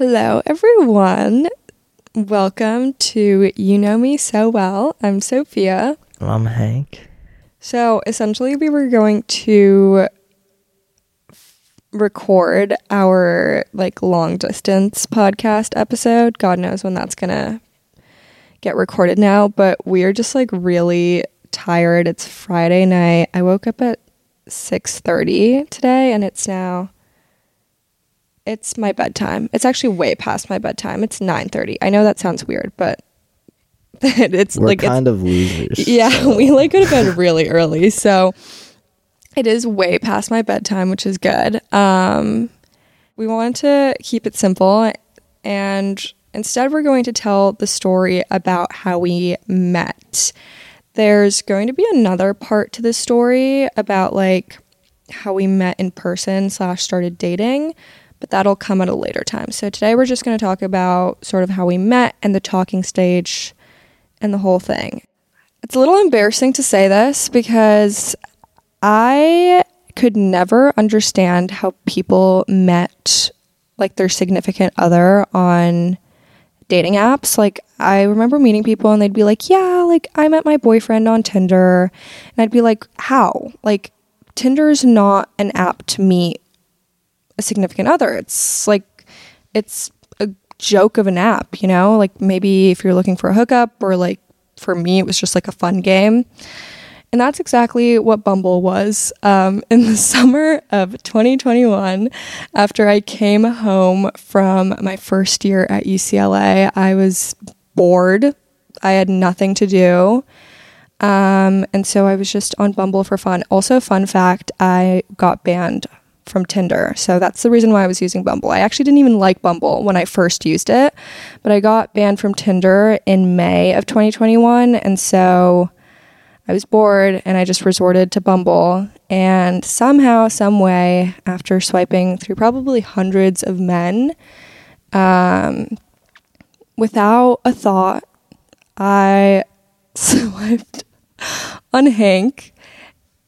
Hello, everyone. Welcome to You Know Me So Well. I'm Sophia. I'm Hank. So, essentially, we were going to f- record our like long distance podcast episode. God knows when that's going to get recorded now, but we're just like really tired. It's Friday night. I woke up at 6:30 today and it's now it's my bedtime. It's actually way past my bedtime. It's 9:30. I know that sounds weird, but it's We're like it's, kind of losers. yeah, so- we like go to bed really early, so it is way past my bedtime, which is good. Um, we wanted to keep it simple, and instead, we're going to tell the story about how we met. There's going to be another part to this story about like how we met in person slash started dating, but that'll come at a later time. So today, we're just going to talk about sort of how we met and the talking stage and the whole thing. It's a little embarrassing to say this because I could never understand how people met like their significant other on dating apps. Like I remember meeting people and they'd be like, "Yeah, like I met my boyfriend on Tinder." And I'd be like, "How?" Like Tinder's not an app to meet a significant other. It's like it's a joke of an app, you know? Like maybe if you're looking for a hookup or like for me it was just like a fun game. And that's exactly what Bumble was. Um, in the summer of 2021, after I came home from my first year at UCLA, I was bored. I had nothing to do. Um, and so I was just on Bumble for fun. Also, fun fact I got banned from Tinder. So that's the reason why I was using Bumble. I actually didn't even like Bumble when I first used it, but I got banned from Tinder in May of 2021. And so I was bored and I just resorted to Bumble. And somehow, some way, after swiping through probably hundreds of men, um, without a thought, I swiped on Hank.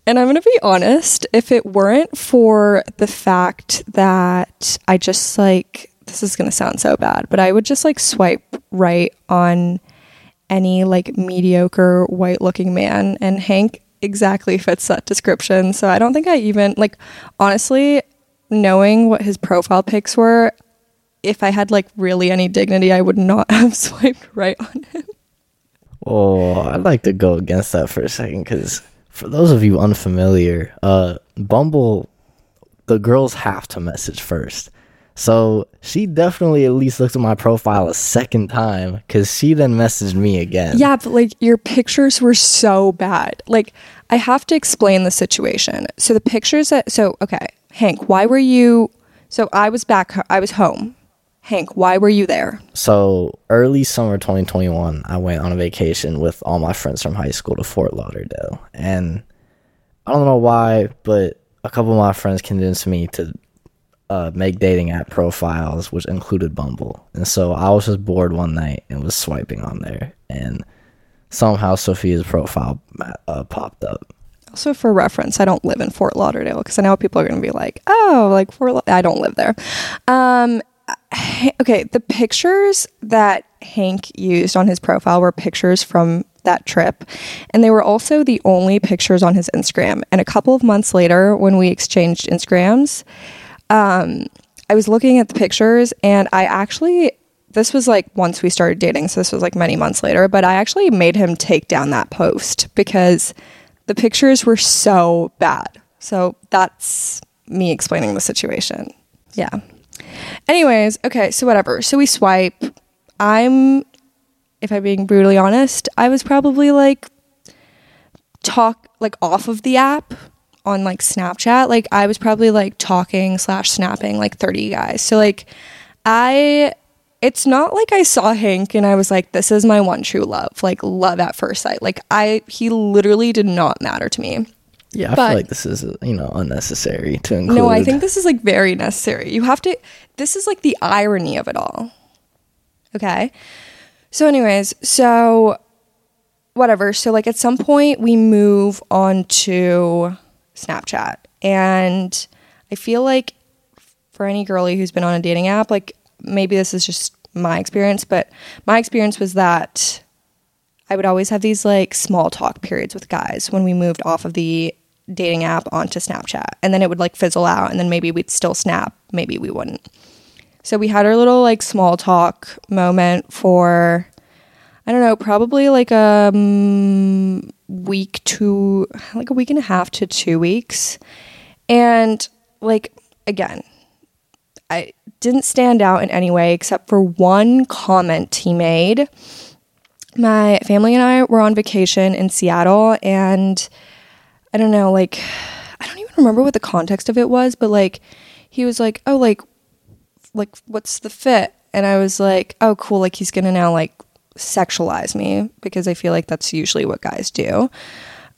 And I'm going to be honest, if it weren't for the fact that I just like, this is going to sound so bad, but I would just like swipe right on any like mediocre white looking man. And Hank exactly fits that description. So I don't think I even, like, honestly, knowing what his profile pics were, if I had like really any dignity, I would not have swiped right on him. Oh, I'd like to go against that for a second because for those of you unfamiliar, uh, Bumble, the girls have to message first. So she definitely at least looked at my profile a second time because she then messaged me again. Yeah, but like your pictures were so bad. Like I have to explain the situation. So the pictures that so okay, Hank, why were you so I was back I was home. Hank, why were you there? So early summer 2021, I went on a vacation with all my friends from high school to Fort Lauderdale, and I don't know why, but a couple of my friends convinced me to uh, make dating app profiles, which included Bumble. And so I was just bored one night and was swiping on there, and somehow Sophia's profile uh, popped up. Also for reference, I don't live in Fort Lauderdale because I know people are going to be like, "Oh, like Fort La-. I don't live there." Um okay, the pictures that Hank used on his profile were pictures from that trip. And they were also the only pictures on his Instagram. And a couple of months later, when we exchanged Instagrams, um, I was looking at the pictures and I actually, this was like once we started dating. So this was like many months later, but I actually made him take down that post because the pictures were so bad. So that's me explaining the situation. Yeah. Anyways, okay, so whatever. So we swipe. I'm, if I'm being brutally honest, I was probably like talk like off of the app on like Snapchat. Like I was probably like talking slash snapping like 30 guys. So like I it's not like I saw Hank and I was like, this is my one true love, like love at first sight. Like I he literally did not matter to me. Yeah, I But- feel like this is you know unnecessary to include. No, I think this is like very necessary. You have to, this is like the irony of it all. Okay. So, anyways, so whatever. So, like at some point, we move on to Snapchat. And I feel like for any girly who's been on a dating app, like maybe this is just my experience, but my experience was that I would always have these like small talk periods with guys when we moved off of the dating app onto Snapchat. And then it would like fizzle out and then maybe we'd still snap, maybe we wouldn't. So we had our little like small talk moment for I don't know, probably like a um, week to like a week and a half to 2 weeks. And like again, I didn't stand out in any way except for one comment he made. My family and I were on vacation in Seattle and I don't know, like I don't even remember what the context of it was, but like he was like, "Oh, like like what's the fit?" And I was like, "Oh, cool, like he's to now like sexualize me because I feel like that's usually what guys do."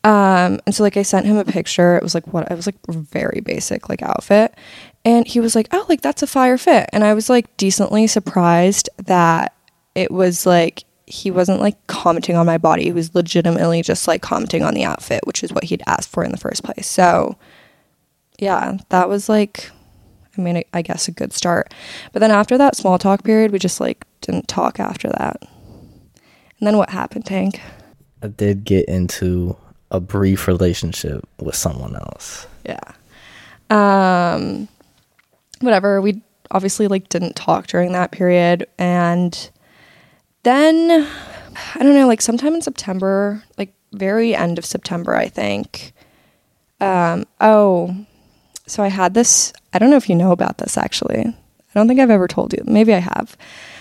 Um, and so like I sent him a picture. It was like what I was like very basic like outfit. And he was like, "Oh, like that's a fire fit." And I was like decently surprised that it was like he wasn't like commenting on my body. He was legitimately just like commenting on the outfit, which is what he'd asked for in the first place. So, yeah, that was like I mean, I guess a good start. But then after that small talk period, we just like didn't talk after that. And then what happened, Tank? I did get into a brief relationship with someone else. Yeah. Um whatever, we obviously like didn't talk during that period and then I don't know, like sometime in September, like very end of September, I think. Um oh, so I had this, I don't know if you know about this actually. I don't think I've ever told you. Maybe I have.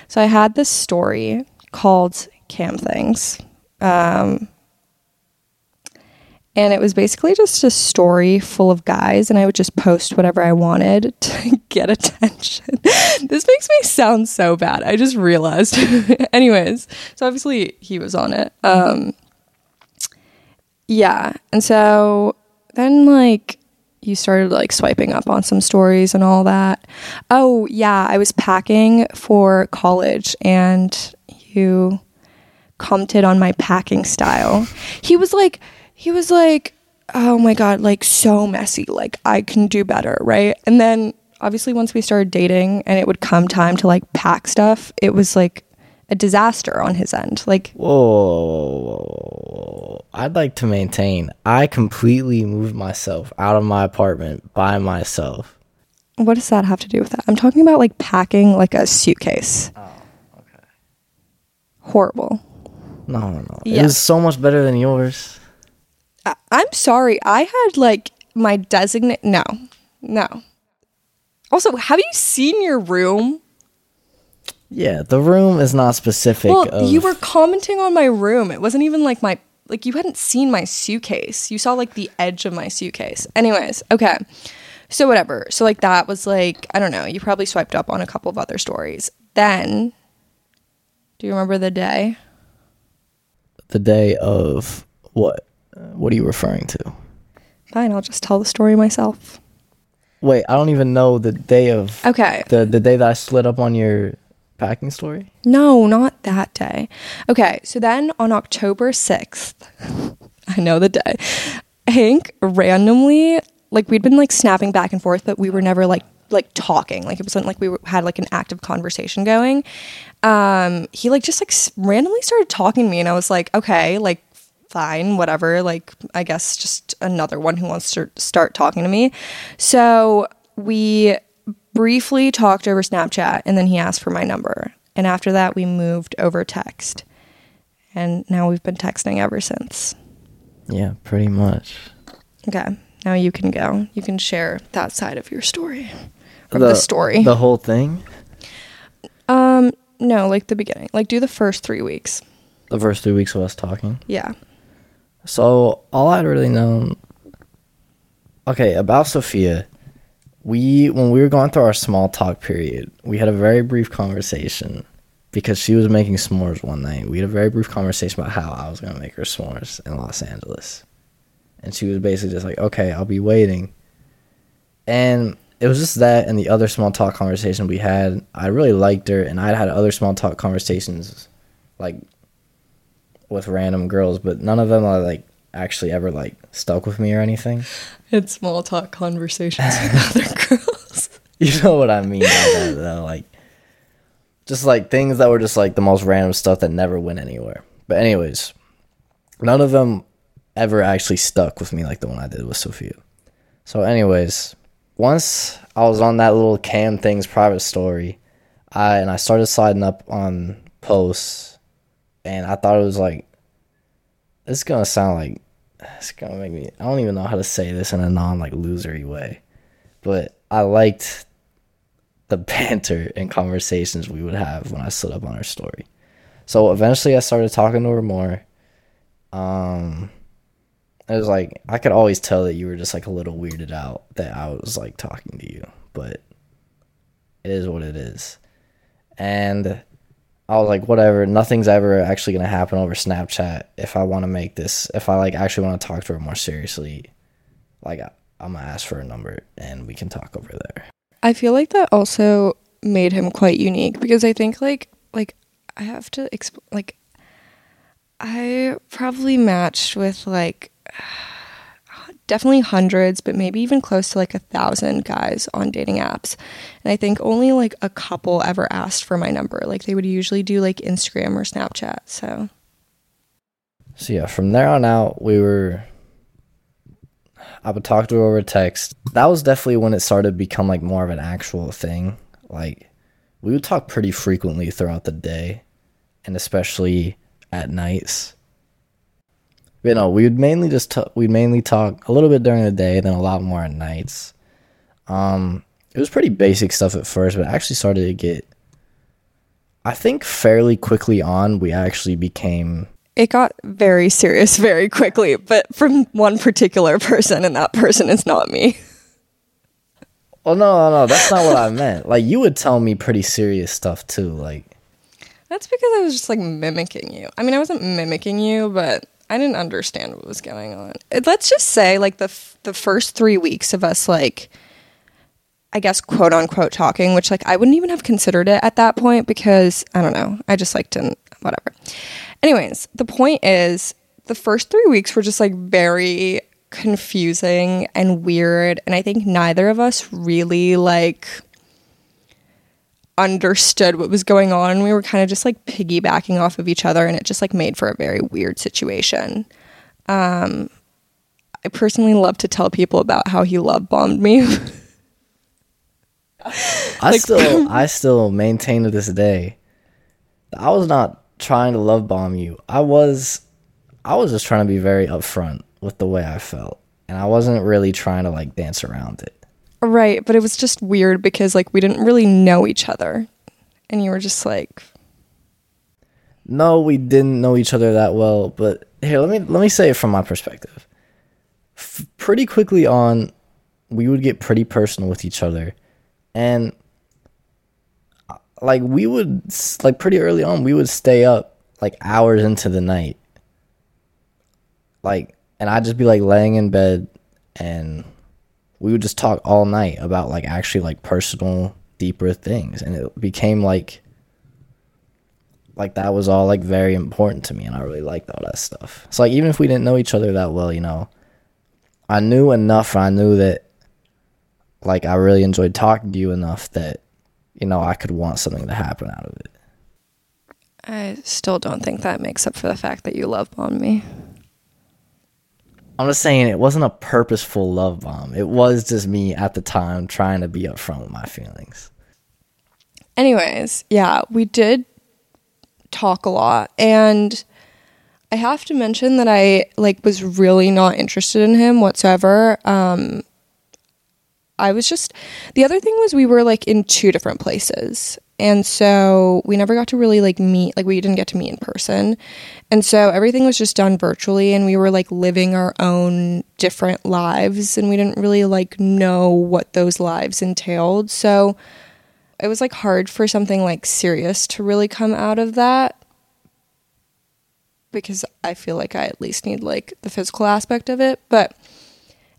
So I had this story called Cam Things. Um, and it was basically just a story full of guys, and I would just post whatever I wanted to get attention. this makes me sound so bad. I just realized. Anyways, so obviously he was on it. Um, yeah. And so then, like, you started like swiping up on some stories and all that. Oh, yeah, I was packing for college and you commented on my packing style. He was like he was like, "Oh my god, like so messy. Like I can do better, right?" And then obviously once we started dating and it would come time to like pack stuff, it was like a disaster on his end. Like Whoa. I'd like to maintain I completely moved myself out of my apartment by myself. what does that have to do with that? I'm talking about like packing like a suitcase. Oh, okay. Horrible. No, no, no. Yeah. It was so much better than yours. I- I'm sorry. I had like my designate. No, no. Also, have you seen your room? Yeah, the room is not specific. Well, of, you were commenting on my room. It wasn't even like my like you hadn't seen my suitcase. You saw like the edge of my suitcase. Anyways, okay. So whatever. So like that was like I don't know. You probably swiped up on a couple of other stories. Then, do you remember the day? the day of what? What are you referring to? Fine, I'll just tell the story myself. Wait, I don't even know the day of Okay. the the day that I slid up on your packing story. No, not that day. Okay, so then on October 6th, I know the day, Hank randomly, like we'd been like snapping back and forth, but we were never like like talking. Like it wasn't like we were, had like an active conversation going. Um, he like just like s- randomly started talking to me, and I was like, okay, like fine, whatever. Like I guess just another one who wants to start talking to me. So we briefly talked over Snapchat and then he asked for my number. And after that, we moved over text. And now we've been texting ever since. Yeah, pretty much. Okay, now you can go. You can share that side of your story. Or the, story. The whole thing. um, no, like the beginning. Like do the first three weeks. The first three weeks of us talking. Yeah. So all I'd really known. Okay, about Sophia, we when we were going through our small talk period, we had a very brief conversation because she was making s'mores one night. We had a very brief conversation about how I was gonna make her s'mores in Los Angeles, and she was basically just like, "Okay, I'll be waiting." And it was just that and the other small talk conversation we had. I really liked her, and I'd had other small talk conversations, like with random girls, but none of them are like actually ever like stuck with me or anything. Had small talk conversations with other girls. You know what I mean by that though, like just like things that were just like the most random stuff that never went anywhere. But anyways, none of them ever actually stuck with me like the one I did with Sophia. So anyways, once I was on that little cam things private story, I and I started sliding up on posts and I thought it was like it's gonna sound like it's gonna make me I don't even know how to say this in a non like losery way. But I liked the banter and conversations we would have when I stood up on her story. So eventually I started talking to her more. Um it was like I could always tell that you were just like a little weirded out that I was like talking to you, but it is what it is. And I was like, whatever, nothing's ever actually gonna happen over Snapchat if I want to make this if I like actually want to talk to her more seriously, like I'm gonna ask for a number and we can talk over there. I feel like that also made him quite unique because I think like like I have to exp- like I probably matched with like definitely hundreds, but maybe even close to like a thousand guys on dating apps. And I think only like a couple ever asked for my number. Like they would usually do like Instagram or Snapchat. So, so yeah, from there on out, we were. I would talk to her over text. That was definitely when it started to become like more of an actual thing. Like we would talk pretty frequently throughout the day, and especially at nights you know, we would mainly just t- we'd mainly talk a little bit during the day, then a lot more at nights. Um, it was pretty basic stuff at first, but actually started to get. I think fairly quickly on, we actually became. It got very serious very quickly, but from one particular person, and that person is not me. Well, no, no, no, that's not what I meant. Like you would tell me pretty serious stuff too, like. That's because I was just like mimicking you. I mean, I wasn't mimicking you, but I didn't understand what was going on. Let's just say, like the f- the first three weeks of us, like I guess quote unquote talking, which like I wouldn't even have considered it at that point because I don't know, I just like didn't whatever. Anyways, the point is, the first three weeks were just like very confusing and weird, and I think neither of us really like understood what was going on. And we were kind of just like piggybacking off of each other, and it just like made for a very weird situation. Um, I personally love to tell people about how he love bombed me. I like, still, I still maintain to this day, I was not trying to love bomb you. I was, I was just trying to be very upfront with the way I felt, and I wasn't really trying to like dance around it. Right, but it was just weird because like we didn't really know each other. And you were just like No, we didn't know each other that well, but here, let me let me say it from my perspective. F- pretty quickly on we would get pretty personal with each other and uh, like we would like pretty early on we would stay up like hours into the night like and i'd just be like laying in bed and we would just talk all night about like actually like personal deeper things and it became like like that was all like very important to me and I really liked all that stuff. So like even if we didn't know each other that well, you know, I knew enough I knew that like I really enjoyed talking to you enough that you know I could want something to happen out of it. I still don't think that makes up for the fact that you love on me. I'm just saying it wasn't a purposeful love bomb. It was just me at the time trying to be upfront with my feelings. Anyways, yeah, we did talk a lot and I have to mention that I like was really not interested in him whatsoever. Um I was just the other thing was we were like in two different places and so we never got to really like meet like we didn't get to meet in person. And so everything was just done virtually and we were like living our own different lives and we didn't really like know what those lives entailed. So it was like hard for something like serious to really come out of that because i feel like i at least need like the physical aspect of it. But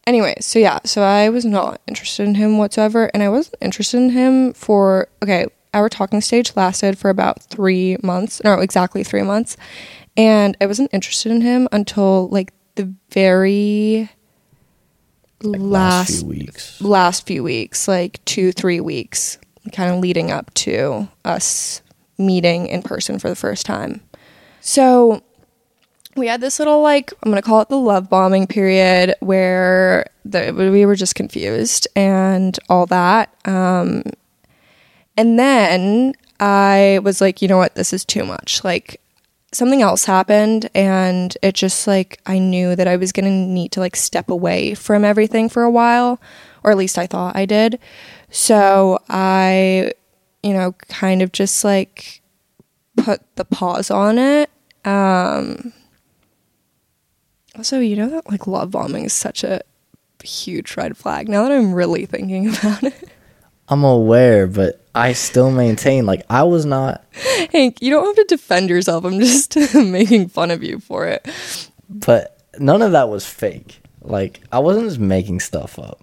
anyway so yeah so i was not interested in him whatsoever and i wasn't interested in him for okay our talking stage lasted for about three months, no, exactly three months. And I wasn't interested in him until like the very like last, last few weeks. Last few weeks, like two, three weeks, kind of leading up to us meeting in person for the first time. So we had this little like I'm gonna call it the love bombing period where the, we were just confused and all that. Um, and then I was like, you know what, this is too much. Like something else happened and it just like I knew that I was gonna need to like step away from everything for a while, or at least I thought I did. So I, you know, kind of just like put the pause on it. Um, also, you know that like love bombing is such a huge red flag. Now that I'm really thinking about it, I'm aware, but I still maintain like I was not. Hank, you don't have to defend yourself. I'm just making fun of you for it. But none of that was fake. Like I wasn't just making stuff up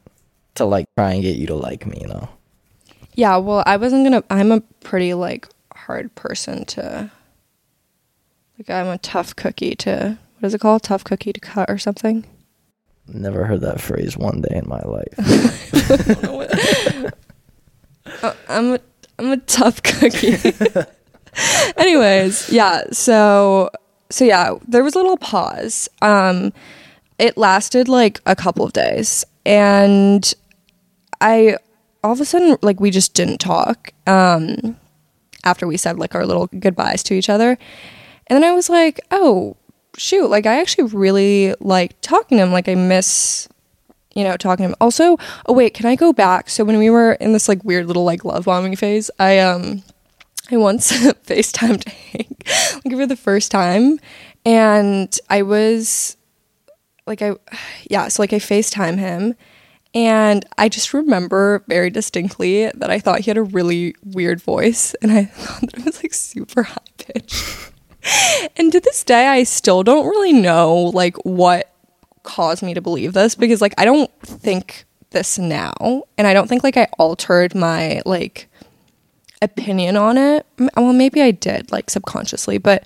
to like try and get you to like me, you know. Yeah, well, I wasn't gonna. I'm a pretty like hard person to. Like I'm a tough cookie to. What is it called? Tough cookie to cut or something. Never heard that phrase one day in my life. Uh, I'm a I'm a tough cookie. Anyways, yeah. So so yeah, there was a little pause. Um, it lasted like a couple of days, and I all of a sudden like we just didn't talk. Um, after we said like our little goodbyes to each other, and then I was like, oh shoot, like I actually really like talking to him. Like I miss you know, talking to him. Also, oh wait, can I go back? So when we were in this like weird little like love bombing phase, I um I once FaceTimed Hank like for the first time and I was like I yeah, so like I FaceTime him and I just remember very distinctly that I thought he had a really weird voice and I thought that it was like super high pitched. and to this day I still don't really know like what cause me to believe this because like I don't think this now and I don't think like I altered my like opinion on it. Well, maybe I did like subconsciously, but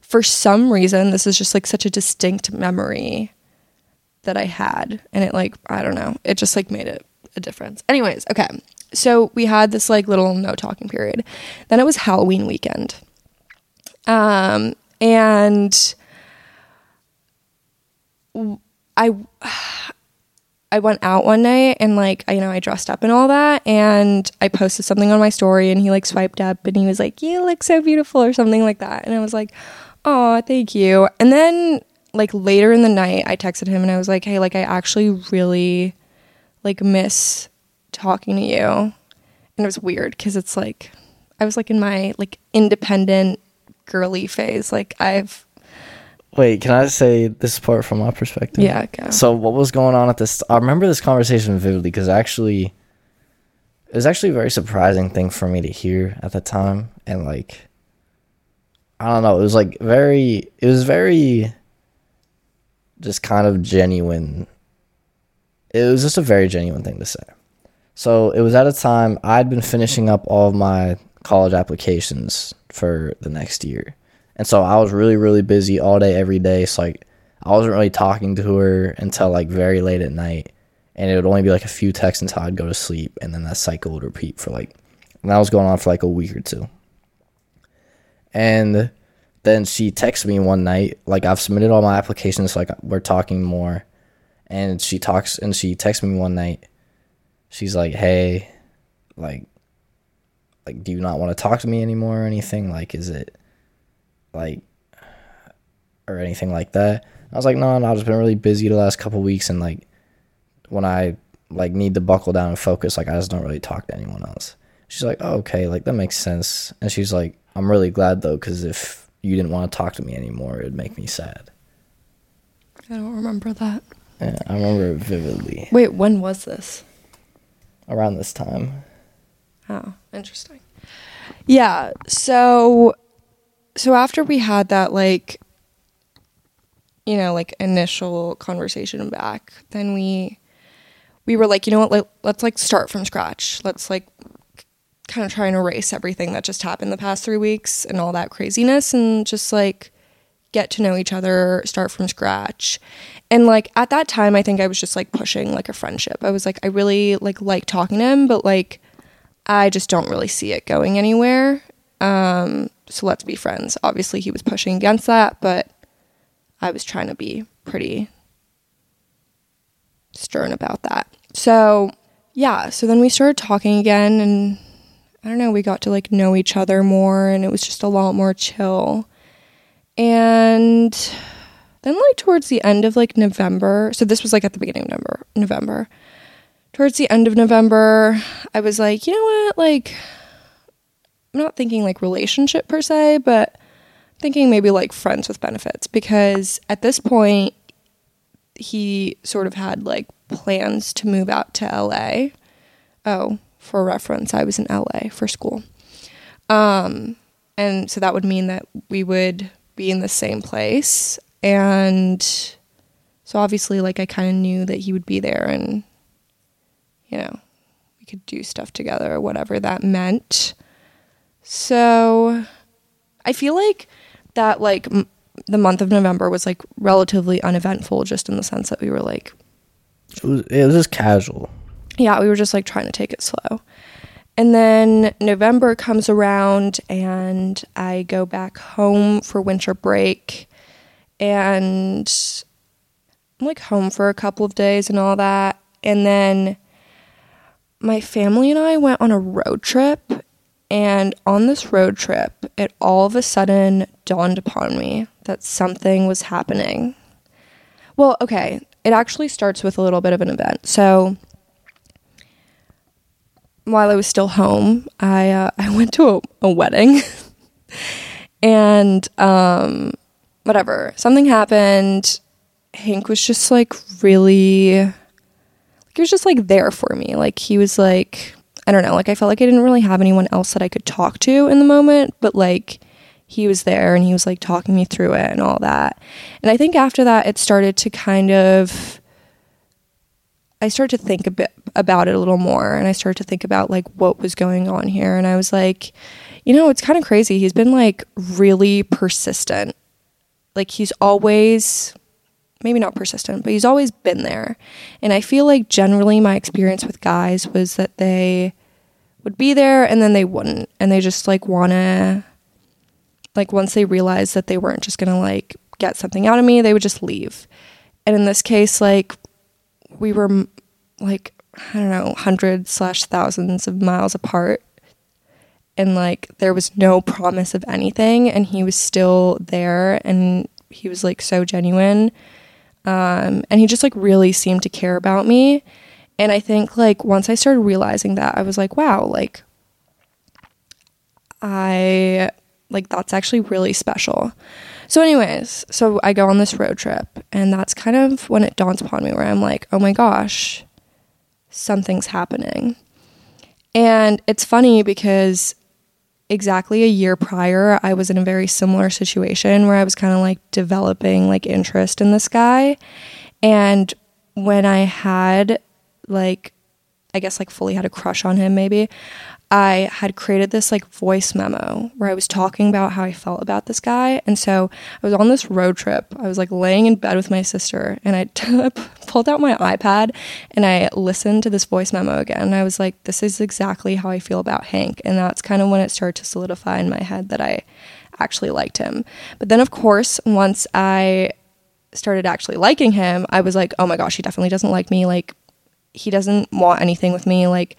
for some reason this is just like such a distinct memory that I had and it like I don't know, it just like made it a difference. Anyways, okay. So we had this like little no talking period. Then it was Halloween weekend. Um and I I went out one night and like I, you know I dressed up and all that and I posted something on my story and he like swiped up and he was like you look so beautiful or something like that and I was like oh thank you. And then like later in the night I texted him and I was like hey like I actually really like miss talking to you. And it was weird because it's like I was like in my like independent girly phase like I've Wait, can I say this part from my perspective? Yeah. Go. So what was going on at this? I remember this conversation vividly because actually, it was actually a very surprising thing for me to hear at the time, and like, I don't know, it was like very, it was very, just kind of genuine. It was just a very genuine thing to say. So it was at a time I'd been finishing up all of my college applications for the next year and so I was really, really busy all day, every day. So like I wasn't really talking to her until like very late at night. And it would only be like a few texts until I'd go to sleep. And then that cycle would repeat for like, and that was going on for like a week or two. And then she texted me one night, like I've submitted all my applications, like we're talking more. And she talks and she texts me one night. She's like, Hey, like like do you not want to talk to me anymore or anything? Like is it like or anything like that. I was like, no, no, I've just been really busy the last couple weeks, and like when I like need to buckle down and focus, like I just don't really talk to anyone else. She's like, oh, okay, like that makes sense, and she's like, I'm really glad though, because if you didn't want to talk to me anymore, it'd make me sad. I don't remember that. Yeah, I remember it vividly. Wait, when was this? Around this time. Oh, interesting. Yeah, so so after we had that like you know like initial conversation back then we we were like you know what? Let, let's like start from scratch. Let's like kind of try and erase everything that just happened the past three weeks and all that craziness and just like get to know each other start from scratch. And like at that time i think i was just like pushing like a friendship. I was like i really like like talking to him but like i just don't really see it going anywhere Um, so let's be friends. Obviously, he was pushing against that, but I was trying to be pretty stern about that. So, yeah, so then we started talking again, and I don't know, we got to like know each other more, and it was just a lot more chill. And then, like, towards the end of like November, so this was like at the beginning of November, November. Towards the end of November, I was like, you know what, like, I'm not thinking like relationship per se, but thinking maybe like friends with benefits because at this point he sort of had like plans to move out to LA. Oh, for reference, I was in LA for school. Um and so that would mean that we would be in the same place and so obviously like I kind of knew that he would be there and you know, we could do stuff together, or whatever that meant. So I feel like that like m- the month of November was like relatively uneventful just in the sense that we were like It was, it was just casual. yeah, we were just like trying to take it slow. And then November comes around and I go back home for winter break and I'm like home for a couple of days and all that. And then my family and I went on a road trip. And on this road trip, it all of a sudden dawned upon me that something was happening. Well, okay, it actually starts with a little bit of an event. So, while I was still home, I uh, I went to a, a wedding, and um, whatever, something happened. Hank was just like really, like, he was just like there for me. Like he was like, I don't know, like I felt like I didn't really have anyone else that I could talk to in the moment, but like he was there and he was like talking me through it and all that. And I think after that, it started to kind of I started to think a bit about it a little more and I started to think about like what was going on here and I was like, you know, it's kind of crazy. He's been like really persistent. Like he's always maybe not persistent, but he's always been there. And I feel like generally my experience with guys was that they would be there and then they wouldn't and they just like want to like once they realized that they weren't just going to like get something out of me, they would just leave. And in this case like we were like I don't know, hundreds slash thousands of miles apart. And like there was no promise of anything and he was still there and he was like so genuine. Um and he just like really seemed to care about me. And I think like once I started realizing that, I was like, wow, like I like that's actually really special. So, anyways, so I go on this road trip, and that's kind of when it dawns upon me where I'm like, oh my gosh, something's happening. And it's funny because exactly a year prior, I was in a very similar situation where I was kind of like developing like interest in this guy. And when I had like, I guess like fully had a crush on him, maybe, I had created this like voice memo where I was talking about how I felt about this guy. And so I was on this road trip. I was like laying in bed with my sister and I t- pulled out my iPad and I listened to this voice memo again. And I was like, this is exactly how I feel about Hank. And that's kind of when it started to solidify in my head that I actually liked him. But then, of course, once I started actually liking him, I was like, oh my gosh, he definitely doesn't like me. Like, he doesn't want anything with me. Like,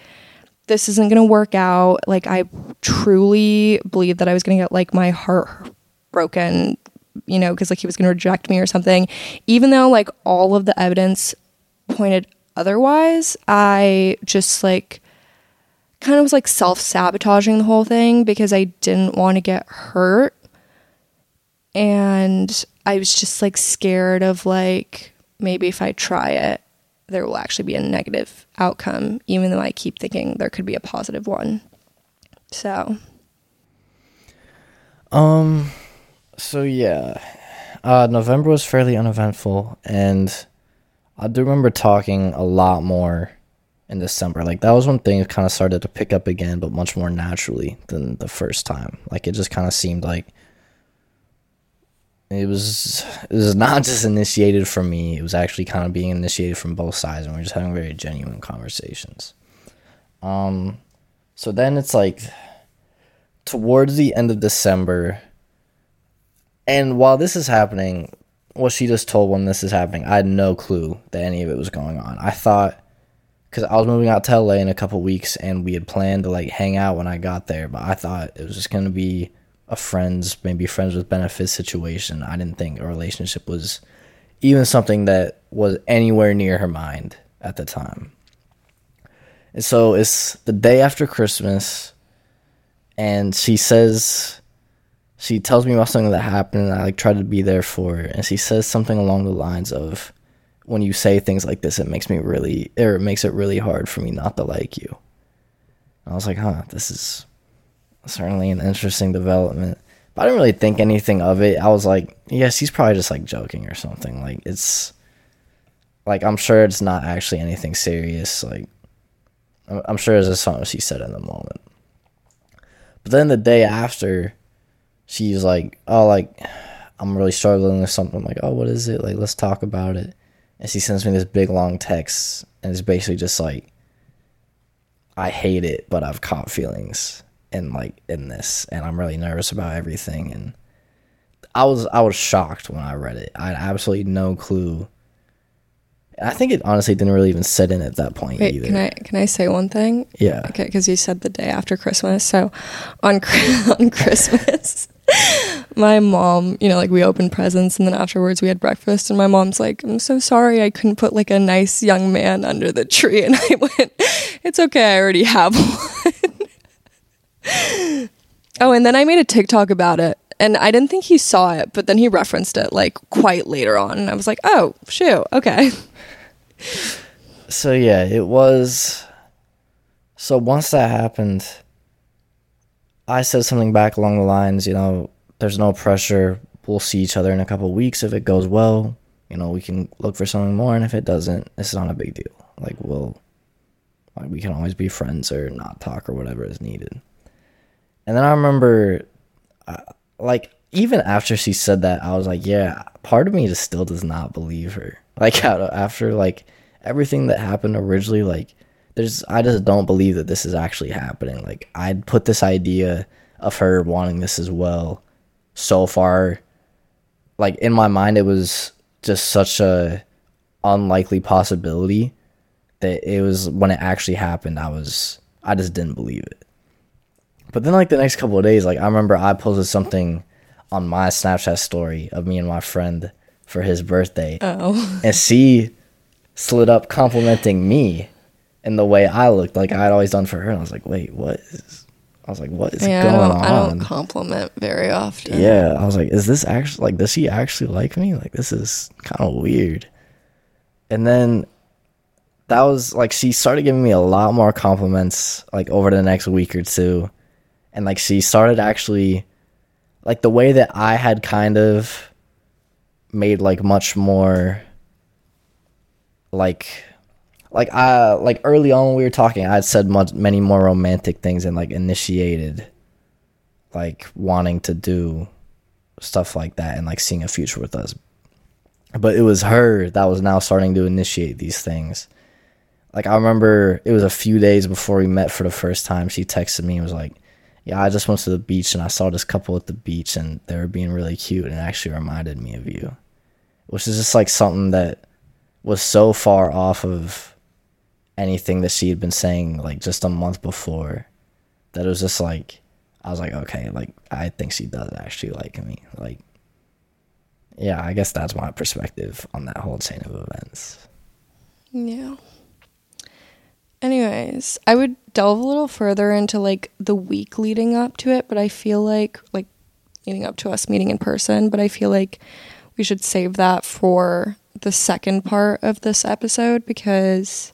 this isn't going to work out. Like, I truly believed that I was going to get like my heart broken, you know, because like he was going to reject me or something. Even though like all of the evidence pointed otherwise, I just like kind of was like self sabotaging the whole thing because I didn't want to get hurt. And I was just like scared of like maybe if I try it, there will actually be a negative outcome, even though I keep thinking there could be a positive one. So, Um, so yeah, uh, November was fairly uneventful, and I do remember talking a lot more in December. Like that was when things kind of started to pick up again, but much more naturally than the first time. Like it just kind of seemed like it was it was not just initiated from me; it was actually kind of being initiated from both sides, and we are just having very genuine conversations. Um, so then it's like towards the end of December, and while this is happening, what she just told when this is happening, I had no clue that any of it was going on. I thought because I was moving out to LA in a couple weeks, and we had planned to like hang out when I got there, but I thought it was just gonna be a friends, maybe friends with benefits situation. I didn't think a relationship was even something that was anywhere near her mind at the time. And so it's the day after Christmas, and she says, she tells me about something that happened, and I like try to be there for her. And she says something along the lines of, "When you say things like this, it makes me really, or it makes it really hard for me not to like you." And I was like, "Huh, this is certainly an interesting development." But I didn't really think anything of it. I was like, "Yes, he's probably just like joking or something." Like it's, like I'm sure it's not actually anything serious. Like I'm sure it's just something she said in the moment. But then the day after, she's like, "Oh, like I'm really struggling with something." I'm like, "Oh, what is it? Like, let's talk about it." And she sends me this big long text, and it's basically just like, "I hate it, but I've caught feelings in like in this, and I'm really nervous about everything." And I was I was shocked when I read it. I had absolutely no clue I think it honestly didn't really even set in at that point Wait, either. can I can I say one thing? Yeah. Okay, because you said the day after Christmas. So on on Christmas, my mom, you know, like we opened presents and then afterwards we had breakfast and my mom's like, "I'm so sorry I couldn't put like a nice young man under the tree." And I went, "It's okay, I already have one." oh, and then I made a TikTok about it. And I didn't think he saw it, but then he referenced it like quite later on. And I was like, oh, shoot, okay. so yeah, it was. So once that happened, I said something back along the lines, you know, there's no pressure. We'll see each other in a couple weeks. If it goes well, you know, we can look for something more. And if it doesn't, it's not a big deal. Like we'll, like we can always be friends or not talk or whatever is needed. And then I remember, uh, like even after she said that, I was like, yeah, part of me just still does not believe her. Like after like everything that happened originally, like there's I just don't believe that this is actually happening. Like I'd put this idea of her wanting this as well so far like in my mind it was just such a unlikely possibility that it was when it actually happened I was I just didn't believe it. But then like the next couple of days like I remember I posted something on my Snapchat story of me and my friend for his birthday. Oh. And she slid up complimenting me in the way I looked like I had always done for her. And I was like, wait, what is I was like, what is Yeah, I going don't, on? I don't compliment very often. yeah. I was like, is this actually like does she actually like me? Like this is kind of weird. And then that was like she started giving me a lot more compliments like over the next week or two. And like she started actually like the way that I had kind of made like much more like like I like early on when we were talking, I had said much many more romantic things and like initiated like wanting to do stuff like that and like seeing a future with us. But it was her that was now starting to initiate these things. Like I remember it was a few days before we met for the first time, she texted me and was like, Yeah, I just went to the beach and I saw this couple at the beach and they were being really cute and it actually reminded me of you. Which is just like something that was so far off of anything that she had been saying like just a month before that it was just like I was like, okay, like I think she does actually like me. Like yeah, I guess that's my perspective on that whole chain of events. Yeah. Anyways, I would delve a little further into like the week leading up to it, but I feel like like leading up to us meeting in person, but I feel like we should save that for the second part of this episode because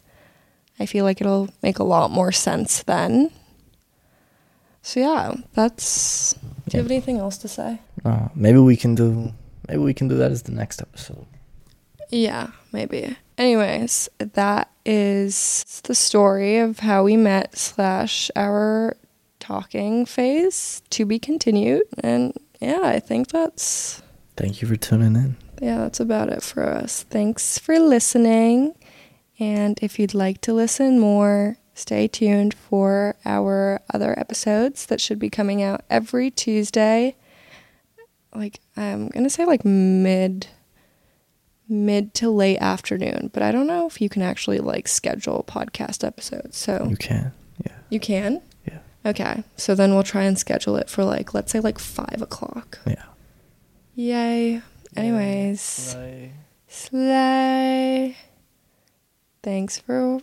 I feel like it'll make a lot more sense then. So yeah, that's do you have anything else to say? Uh, maybe we can do maybe we can do that as the next episode. Yeah, maybe. Anyways, that is the story of how we met slash our talking phase to be continued. And yeah, I think that's Thank you for tuning in. yeah, that's about it for us. Thanks for listening. And if you'd like to listen more, stay tuned for our other episodes that should be coming out every Tuesday. Like I'm gonna say like mid mid to late afternoon, but I don't know if you can actually like schedule podcast episodes. So You can. Yeah. you can? Yeah. Okay. So then we'll try and schedule it for like let's say like five o'clock. Yeah. Yay. Anyways. Slay. Thanks for.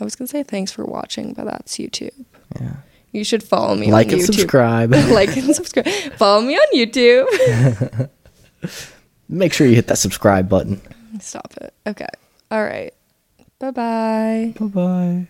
I was gonna say thanks for watching, but that's YouTube. Yeah. You should follow me Like on and YouTube. subscribe. like and subscribe. Follow me on YouTube. Make sure you hit that subscribe button. Stop it. Okay. All right. Bye bye. Bye bye.